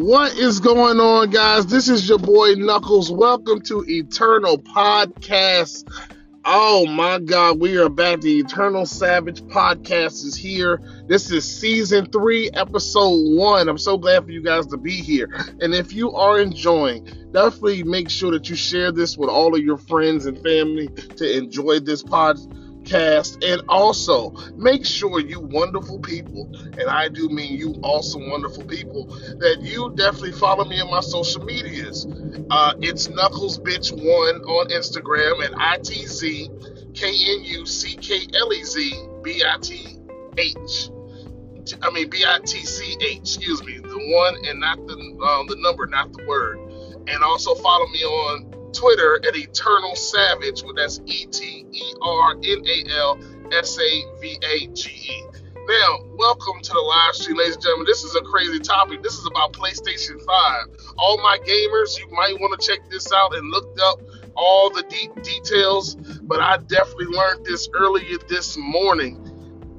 What is going on, guys? This is your boy Knuckles. Welcome to Eternal Podcast. Oh my God, we are back. The Eternal Savage Podcast is here. This is season three, episode one. I'm so glad for you guys to be here. And if you are enjoying, definitely make sure that you share this with all of your friends and family to enjoy this podcast podcast. And also, make sure you wonderful people, and I do mean you awesome, wonderful people, that you definitely follow me on my social medias. Uh, it's Knuckles Bitch One on Instagram and ITZ K N U C K L E Z B I T H. I mean B I T C H. Excuse me, the one and not the um, the number, not the word. And also follow me on Twitter at Eternal Savage, well, that's E T E R N A L S A V A G E. Now, welcome to the live stream, ladies and gentlemen. This is a crazy topic. This is about PlayStation 5. All my gamers, you might want to check this out and look up all the deep details, but I definitely learned this earlier this morning.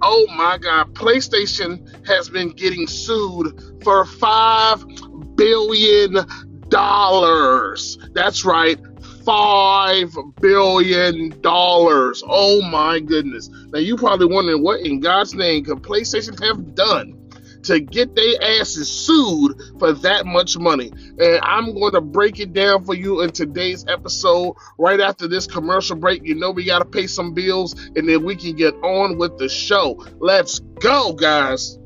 Oh my God, PlayStation has been getting sued for $5 billion. That's right, five billion dollars. Oh my goodness! Now you probably wondering what in God's name could PlayStation have done to get their asses sued for that much money. And I'm going to break it down for you in today's episode. Right after this commercial break, you know we got to pay some bills, and then we can get on with the show. Let's go, guys.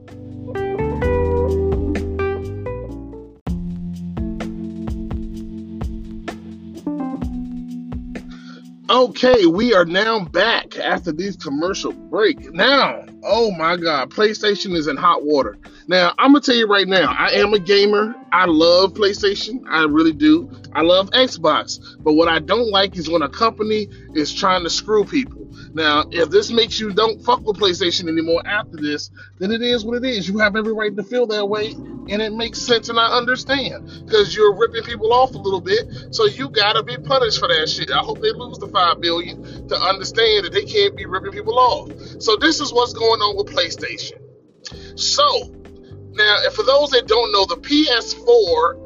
Okay, we are now back after this commercial break. Now, oh my God, PlayStation is in hot water. Now, I'm gonna tell you right now, I am a gamer. I love PlayStation. I really do. I love Xbox. But what I don't like is when a company is trying to screw people. Now, if this makes you don't fuck with PlayStation anymore after this, then it is what it is. You have every right to feel that way, and it makes sense, and I understand because you're ripping people off a little bit, so you gotta be punished for that shit. I hope they lose the five billion to understand that they can't be ripping people off. So this is what's going on with PlayStation. So now, for those that don't know, the PS4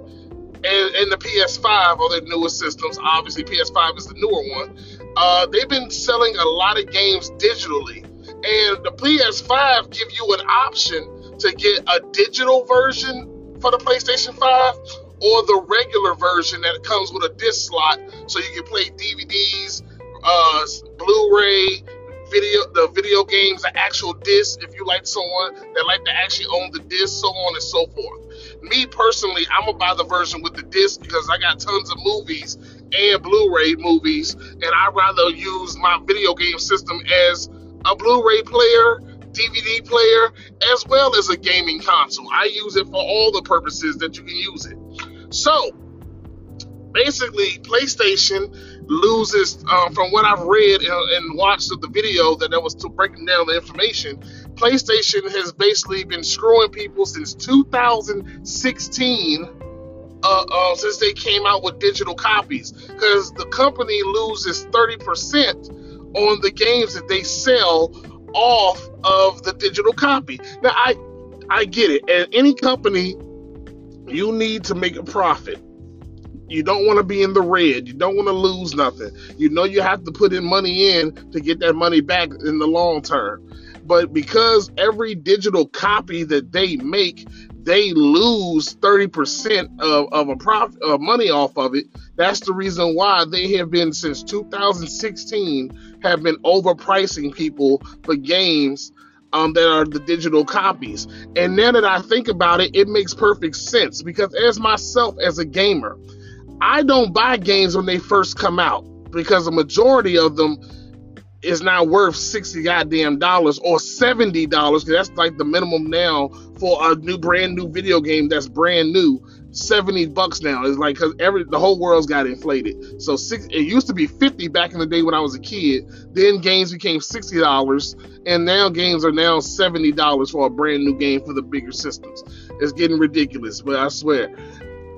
and, and the PS5 are the newest systems. Obviously, PS5 is the newer one uh, they've been selling a lot of games digitally, and the PS5 give you an option to get a digital version for the PlayStation 5 or the regular version that comes with a disc slot, so you can play DVDs, uh, Blu-ray, video, the video games, the actual disc. If you like someone that like to actually own the disc, so on and so forth. Me personally, I'm gonna buy the version with the disc because I got tons of movies and Blu-ray movies, and I'd rather use my video game system as a Blu-ray player, DVD player, as well as a gaming console. I use it for all the purposes that you can use it. So, basically, PlayStation loses, um, from what I've read and, and watched of the video that I was to breaking down the information, PlayStation has basically been screwing people since 2016 uh, uh, since they came out with digital copies because the company loses 30% on the games that they sell off of the digital copy. Now I I get it. And any company you need to make a profit. You don't want to be in the red. You don't want to lose nothing. You know you have to put in money in to get that money back in the long term. But because every digital copy that they make, they lose 30% of, of a profit of money off of it. That's the reason why they have been since 2016 have been overpricing people for games um, that are the digital copies. And now that I think about it, it makes perfect sense because as myself as a gamer, I don't buy games when they first come out because the majority of them is now worth 60 goddamn dollars or 70 dollars that's like the minimum now for a new brand new video game that's brand new 70 bucks now. It's like because every the whole world's got inflated. So six it used to be 50 back in the day when i was a kid. Then games became 60 dollars and now games are now 70 dollars for a brand new game for the bigger systems. It's getting ridiculous but i swear.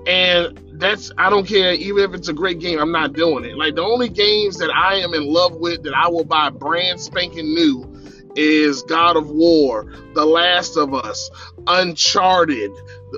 And that's I don't care even if it's a great game, I'm not doing it. Like the only games that I am in love with that I will buy brand spanking new is God of War, The Last of Us, Uncharted,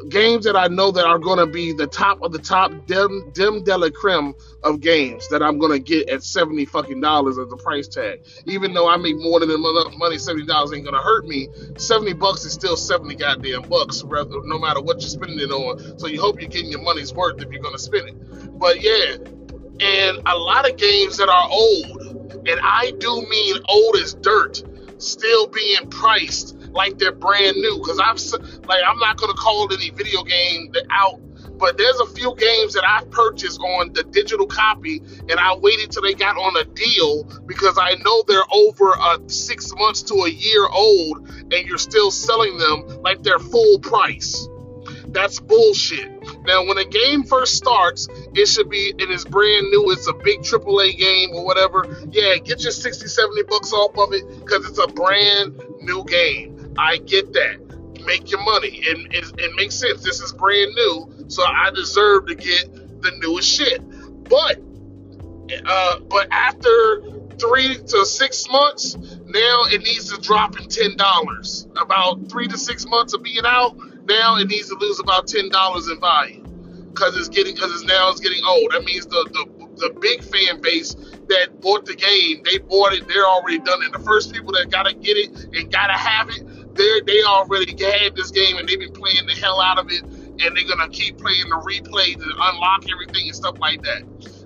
games that I know that are going to be the top of the top dim dim de la creme of games that I'm going to get at 70 fucking dollars as the price tag. Even though I make more than enough money, 70 dollars ain't going to hurt me. 70 bucks is still 70 goddamn bucks, no matter what you're spending it on. So you hope you're getting your money's worth if you're going to spend it. But yeah, and a lot of games that are old, and I do mean old as dirt, still being priced like they're brand new. Because I've like I'm not gonna call any video game out, but there's a few games that I've purchased on the digital copy, and I waited till they got on a deal because I know they're over uh, six months to a year old, and you're still selling them like they're full price. That's bullshit. Now, when a game first starts, it should be, it's brand new, it's a big AAA game or whatever. Yeah, get your 60, 70 bucks off of it because it's a brand new game. I get that. Make your money. And it, it, makes sense. This is brand new, so I deserve to get the newest shit. But, uh, but after three to six months, now it needs to drop in ten dollars. About three to six months of being out, now it needs to lose about ten dollars in value because it's getting because it's now it's getting old. That means the, the the big fan base that bought the game, they bought it, they're already done it. The first people that gotta get it and gotta have it, they they already had this game and they've been playing the hell out of it, and they're gonna keep playing the replay to unlock everything and stuff like that.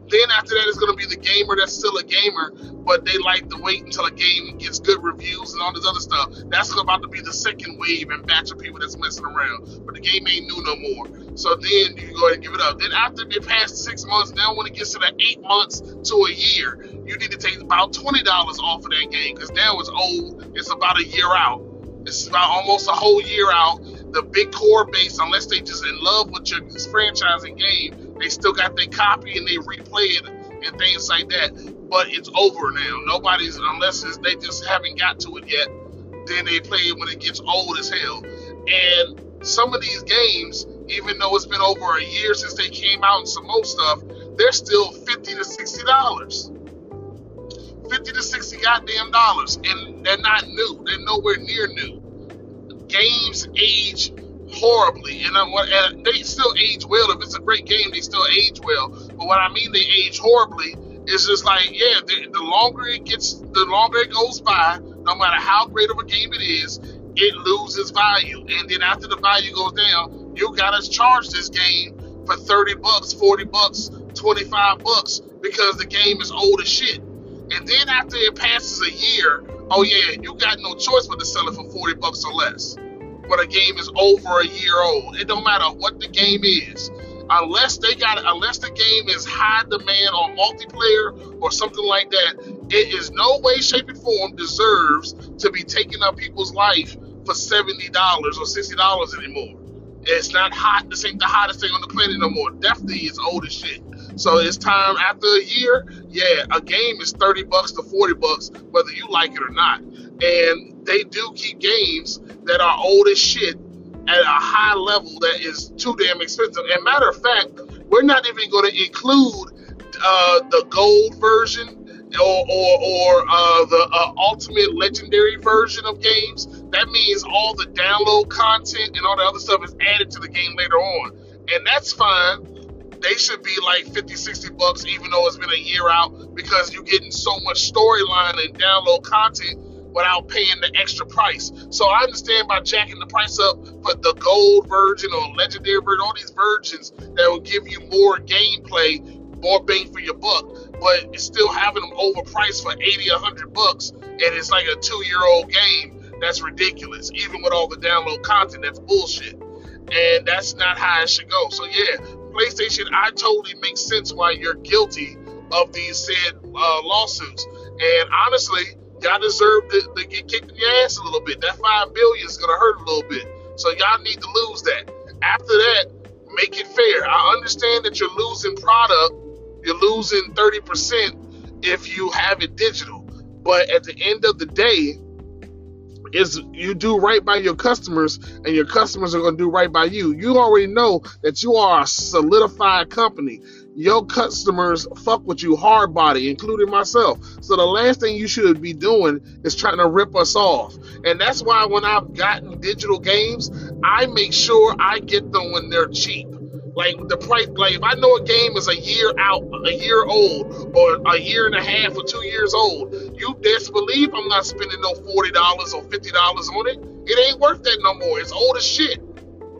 Then after that, it's going to be the gamer that's still a gamer, but they like to wait until a game gets good reviews and all this other stuff. That's about to be the second wave and batch of people that's messing around. But the game ain't new no more. So then you go ahead and give it up. Then after it past six months, now when it gets to the eight months to a year, you need to take about twenty dollars off of that game because now it's old. It's about a year out. It's about almost a whole year out. The big core base, unless they just in love with your franchise and game, they still got their copy and they replay it and things like that. But it's over now. Nobody's unless they just haven't got to it yet. Then they play it when it gets old as hell. And some of these games, even though it's been over a year since they came out and some more stuff, they're still fifty to sixty dollars. 50 to 60 goddamn dollars and they're not new they're nowhere near new games age horribly, and, I'm, and they still age well. If it's a great game, they still age well. But what I mean, they age horribly. It's just like, yeah, the, the longer it gets, the longer it goes by, no matter how great of a game it is, it loses value. And then after the value goes down, you gotta charge this game for 30 bucks, 40 bucks, 25 bucks because the game is old as shit. And then after it passes a year, oh yeah, you got no choice but to sell it for 40 bucks or less but a game is over a year old. It don't matter what the game is. Unless they got unless the game is high demand on multiplayer or something like that, it is no way, shape, or form deserves to be taking up people's life for seventy dollars or sixty dollars anymore. It's not hot. This ain't the hottest thing on the planet no more. Definitely, it's old as shit. So it's time after a year. Yeah, a game is thirty bucks to forty bucks, whether you like it or not. And they do keep games that are old as shit at a high level that is too damn expensive. And matter of fact, we're not even going to include uh, the gold version or or, or uh, the uh, ultimate legendary version of games. That means all the download content and all the other stuff is added to the game later on, and that's fine. They should be like 50, 60 bucks, even though it's been a year out, because you're getting so much storyline and download content without paying the extra price. So I understand by jacking the price up for the gold version or legendary version, all these versions that will give you more gameplay, more bang for your buck, but it's still having them overpriced for 80, 100 bucks, and it's like a two year old game. That's ridiculous. Even with all the download content, that's bullshit. And that's not how it should go. So, yeah, PlayStation, I totally make sense why you're guilty of these said uh, lawsuits. And honestly, y'all deserve to, to, get kicked in the ass a little bit. That five billion is gonna hurt a little bit. So y'all need to lose that. After that, make it fair. I understand that you're losing product, you're losing 30% if you have it digital. But at the end of the day, is you do right by your customers and your customers are going to do right by you. You already know that you are a solidified company. your customers fuck with you hard body, including myself. So the last thing you should be doing is trying to rip us off. And that's why when I've gotten digital games, I make sure I get them when they're cheap. Like the price, like if I know a game is a year out, a year old, or a year and a half or two years old, you best believe I'm not spending no forty dollars or fifty dollars on it. It ain't worth that no more. It's old as shit.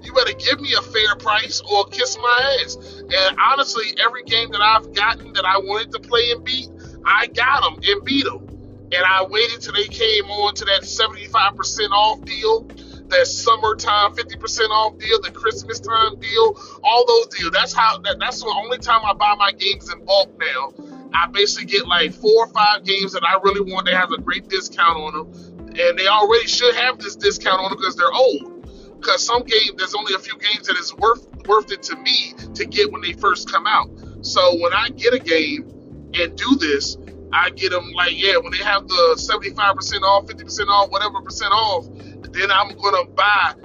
You better give me a fair price or kiss my ass. And honestly, every game that I've gotten that I wanted to play and beat, I got them and beat them. And I waited till they came on to that 75% off deal that summertime 50% off deal, the Christmas time deal, all those deals. That's how that, that's the only time I buy my games in bulk now. I basically get like four or five games that I really want. They have a great discount on them, and they already should have this discount on them because they're old. Because some games, there's only a few games that is worth worth it to me to get when they first come out. So when I get a game and do this, I get them like yeah when they have the 75% off, 50% off, whatever percent off then I'm gonna buy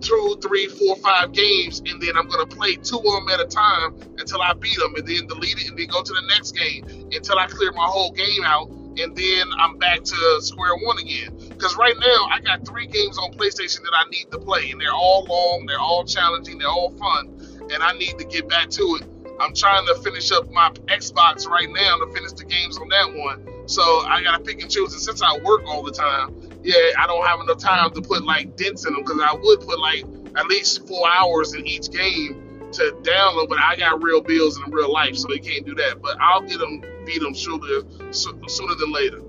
two, three, four, five games, and then I'm gonna play two of them at a time until I beat them, and then delete it, and then go to the next game until I clear my whole game out, and then I'm back to square one again. Because right now I got three games on PlayStation that I need to play, and they're all long, they're all challenging, they're all fun, and I need to get back to it. I'm trying to finish up my Xbox right now to finish the games on that one. So I gotta pick and choose. And since I work all the time, yeah, I don't have enough time to put like dents in them because I would put like at least four hours in each game to download, but I got real bills in real life, so they can't do that. But I'll get them, beat them sooner, sooner than later.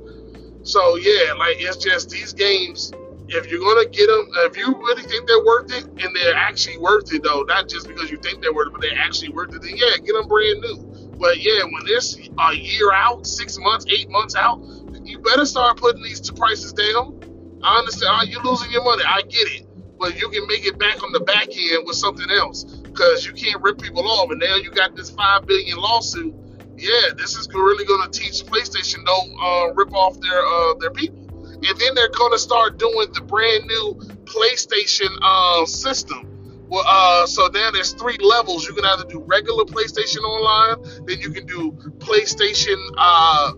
So yeah, like it's just these games. If you're gonna get them, if you really think they're worth it, and they're actually worth it though, not just because you think they're worth it, but they're actually worth it, then yeah, get them brand new. But yeah, when it's a year out, six months, eight months out, you better start putting these two prices down. I understand you're losing your money. I get it, but you can make it back on the back end with something else because you can't rip people off. And now you got this five billion lawsuit. Yeah, this is really going to teach PlayStation don't uh, rip off their uh, their people. And then they're going to start doing the brand new PlayStation uh, system. Well, uh, so now there's three levels. You can either do regular PlayStation Online, then you can do PlayStation uh,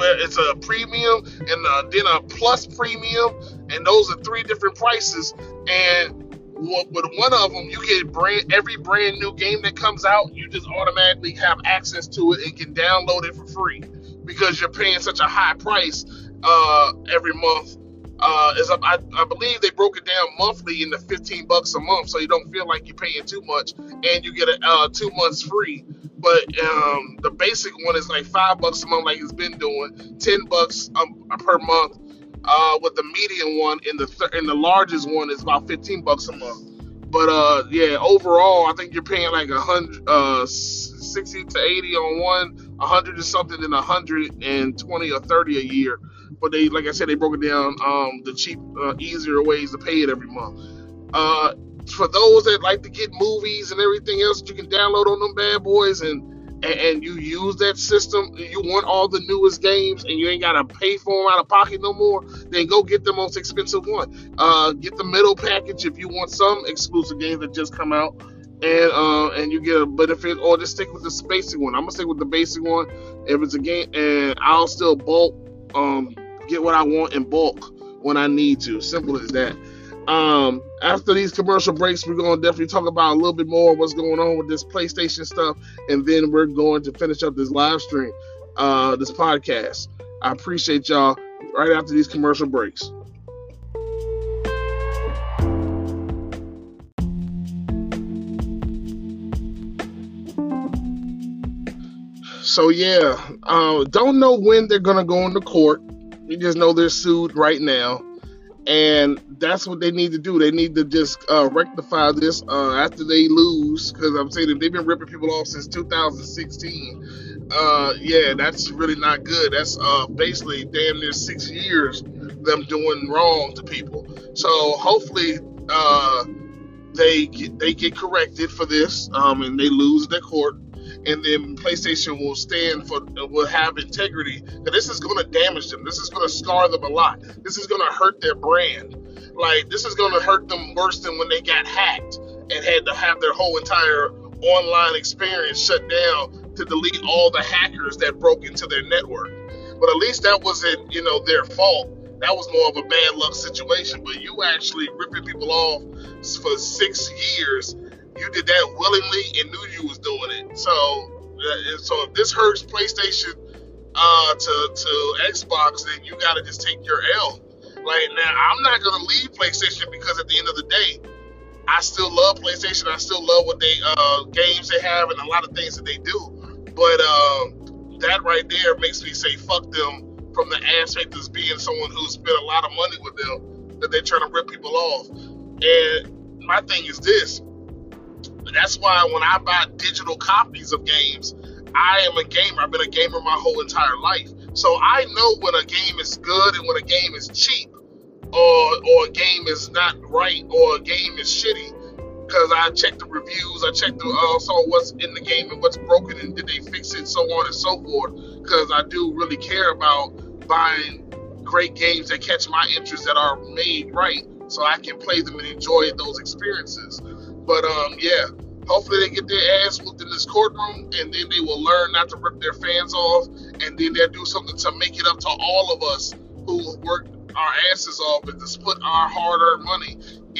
where it's a premium and uh, then a plus premium, and those are three different prices. And with one of them, you get brand every brand new game that comes out, you just automatically have access to it and can download it for free because you're paying such a high price uh, every month. Uh, is I, I believe they broke it down monthly in the 15 bucks a month, so you don't feel like you're paying too much, and you get uh, two months free but um, the basic one is like five bucks a month, like it's been doing, ten bucks um, per month. Uh, with the medium one and the th- and the largest one is about fifteen bucks a month. But uh, yeah, overall, I think you're paying like a hundred, uh, sixty to eighty on one, a hundred or something, and a hundred and twenty or thirty a year. But they, like I said, they broke it down um, the cheap, uh, easier ways to pay it every month. Uh, for those that like to get movies and everything else that you can download on them bad boys and, and you use that system. You want all the newest games and you ain't gotta pay for them out of pocket no more then go get the most expensive one. Uh, get the middle package if you want some exclusive games that just come out and uh, and you get a benefit or just stick with the basic one. I'm gonna stick with the basic one. If it's a game and i'll still bulk um, get what i want in bulk when i need to. Simple as that um, after these commercial breaks, we're going to definitely talk about a little bit more what's going on with this PlayStation stuff, and then we're going to finish up this live stream, uh, this podcast. I appreciate y'all right after these commercial breaks. So yeah, uh, don't know when they're gonna go into court. You just know they're sued right now and that's what they need to do. They need to just uh, rectify this uh, after they lose, because I'm saying if they've been ripping people off since 2016, uh, yeah, that's really not good. That's uh, basically damn near six years them doing wrong to people. So hopefully uh, they get, they get corrected for this, um, and they lose their court and then PlayStation will stand for will have integrity. Because this is going to damage them. This is going to scar them a lot. This is going to hurt their brand. Like this is going to hurt them worse than when they got hacked and had to have their whole entire online experience shut down to delete all the hackers that broke into their network. But at least that wasn't, you know, their fault. That was more of a bad luck situation. But you actually ripping people off for six years, you did that willingly and knew you was doing it. So, so if this hurts PlayStation uh, to to Xbox, then you got to just take your L. Like now, I'm not gonna leave PlayStation because at the end of the day, I still love PlayStation. I still love what they uh, games they have and a lot of things that they do. But uh, that right there makes me say fuck them from the aspect of being someone who spent a lot of money with them that they're trying to rip people off. And my thing is this. That's why when I buy digital copies of games, I am a gamer. I've been a gamer my whole entire life. So I know when a game is good and when a game is cheap or or a game is not right or a game is shitty because I check the reviews, I check the uh, what's in the game and what's broken and did they fix it, so on and so forth. Because I do really care about buying great games that catch my interest that are made right, so I can play them and enjoy those experiences. But um, yeah, hopefully they get their ass whooped in this courtroom, and then they will learn not to rip their fans off, and then they'll do something to make it up to all of us who worked our asses off and just put our hard-earned money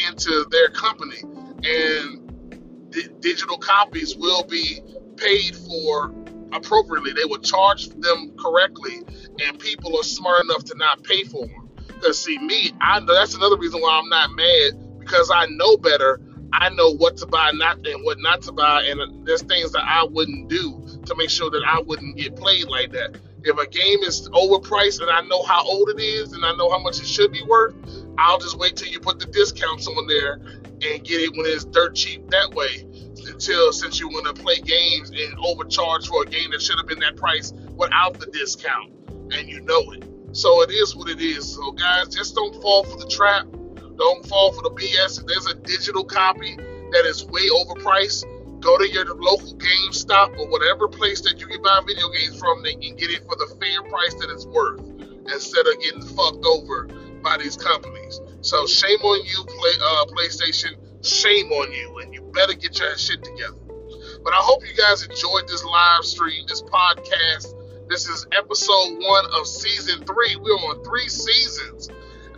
into their company. And di- digital copies will be paid for appropriately. They will charge them correctly, and people are smart enough to not pay for them. Because see, me, I that's another reason why I'm not mad because I know better I know what to buy, not and what not to buy, and there's things that I wouldn't do to make sure that I wouldn't get played like that. If a game is overpriced and I know how old it is and I know how much it should be worth, I'll just wait till you put the discounts on there and get it when it's dirt cheap that way. Until since you want to play games and overcharge for a game that should have been that price without the discount, and you know it. So it is what it is. So guys, just don't fall for the trap don't fall for the BS. If there's a digital copy that is way overpriced, go to your local GameStop or whatever place that you can buy video games from and get it for the fair price that it's worth instead of getting fucked over by these companies. So shame on you, play, uh, PlayStation. Shame on you, and you better get your shit together. But I hope you guys enjoyed this live stream, this podcast. This is episode one of season three. We're on three seasons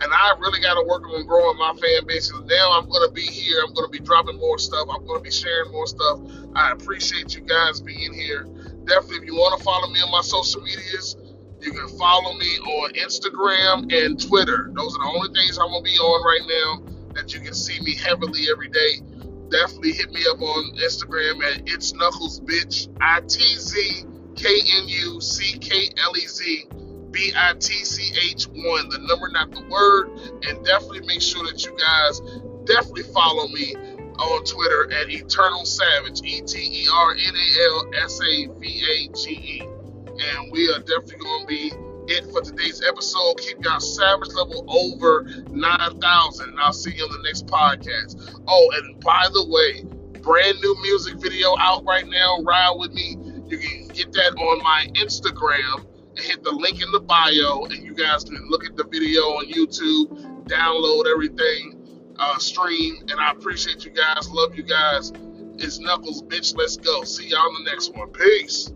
and I really got to work on growing my fan base. And Now I'm going to be here. I'm going to be dropping more stuff. I'm going to be sharing more stuff. I appreciate you guys being here. Definitely, if you want to follow me on my social medias, you can follow me on Instagram and Twitter. Those are the only things I'm going to be on right now that you can see me heavily every day. Definitely hit me up on Instagram at It's Knuckles Bitch. I T Z K N U C K L E Z. B I T C H 1, the number, not the word. And definitely make sure that you guys definitely follow me on Twitter at Eternal Savage, E T E R N A L S A V A G E. And we are definitely going to be it for today's episode. Keep your savage level over 9,000. And I'll see you on the next podcast. Oh, and by the way, brand new music video out right now. Ride with me. You can get that on my Instagram hit the link in the bio, and you guys can look at the video on YouTube, download everything, uh, stream. And I appreciate you guys. Love you guys. It's Knuckles, bitch. Let's go. See y'all in the next one. Peace.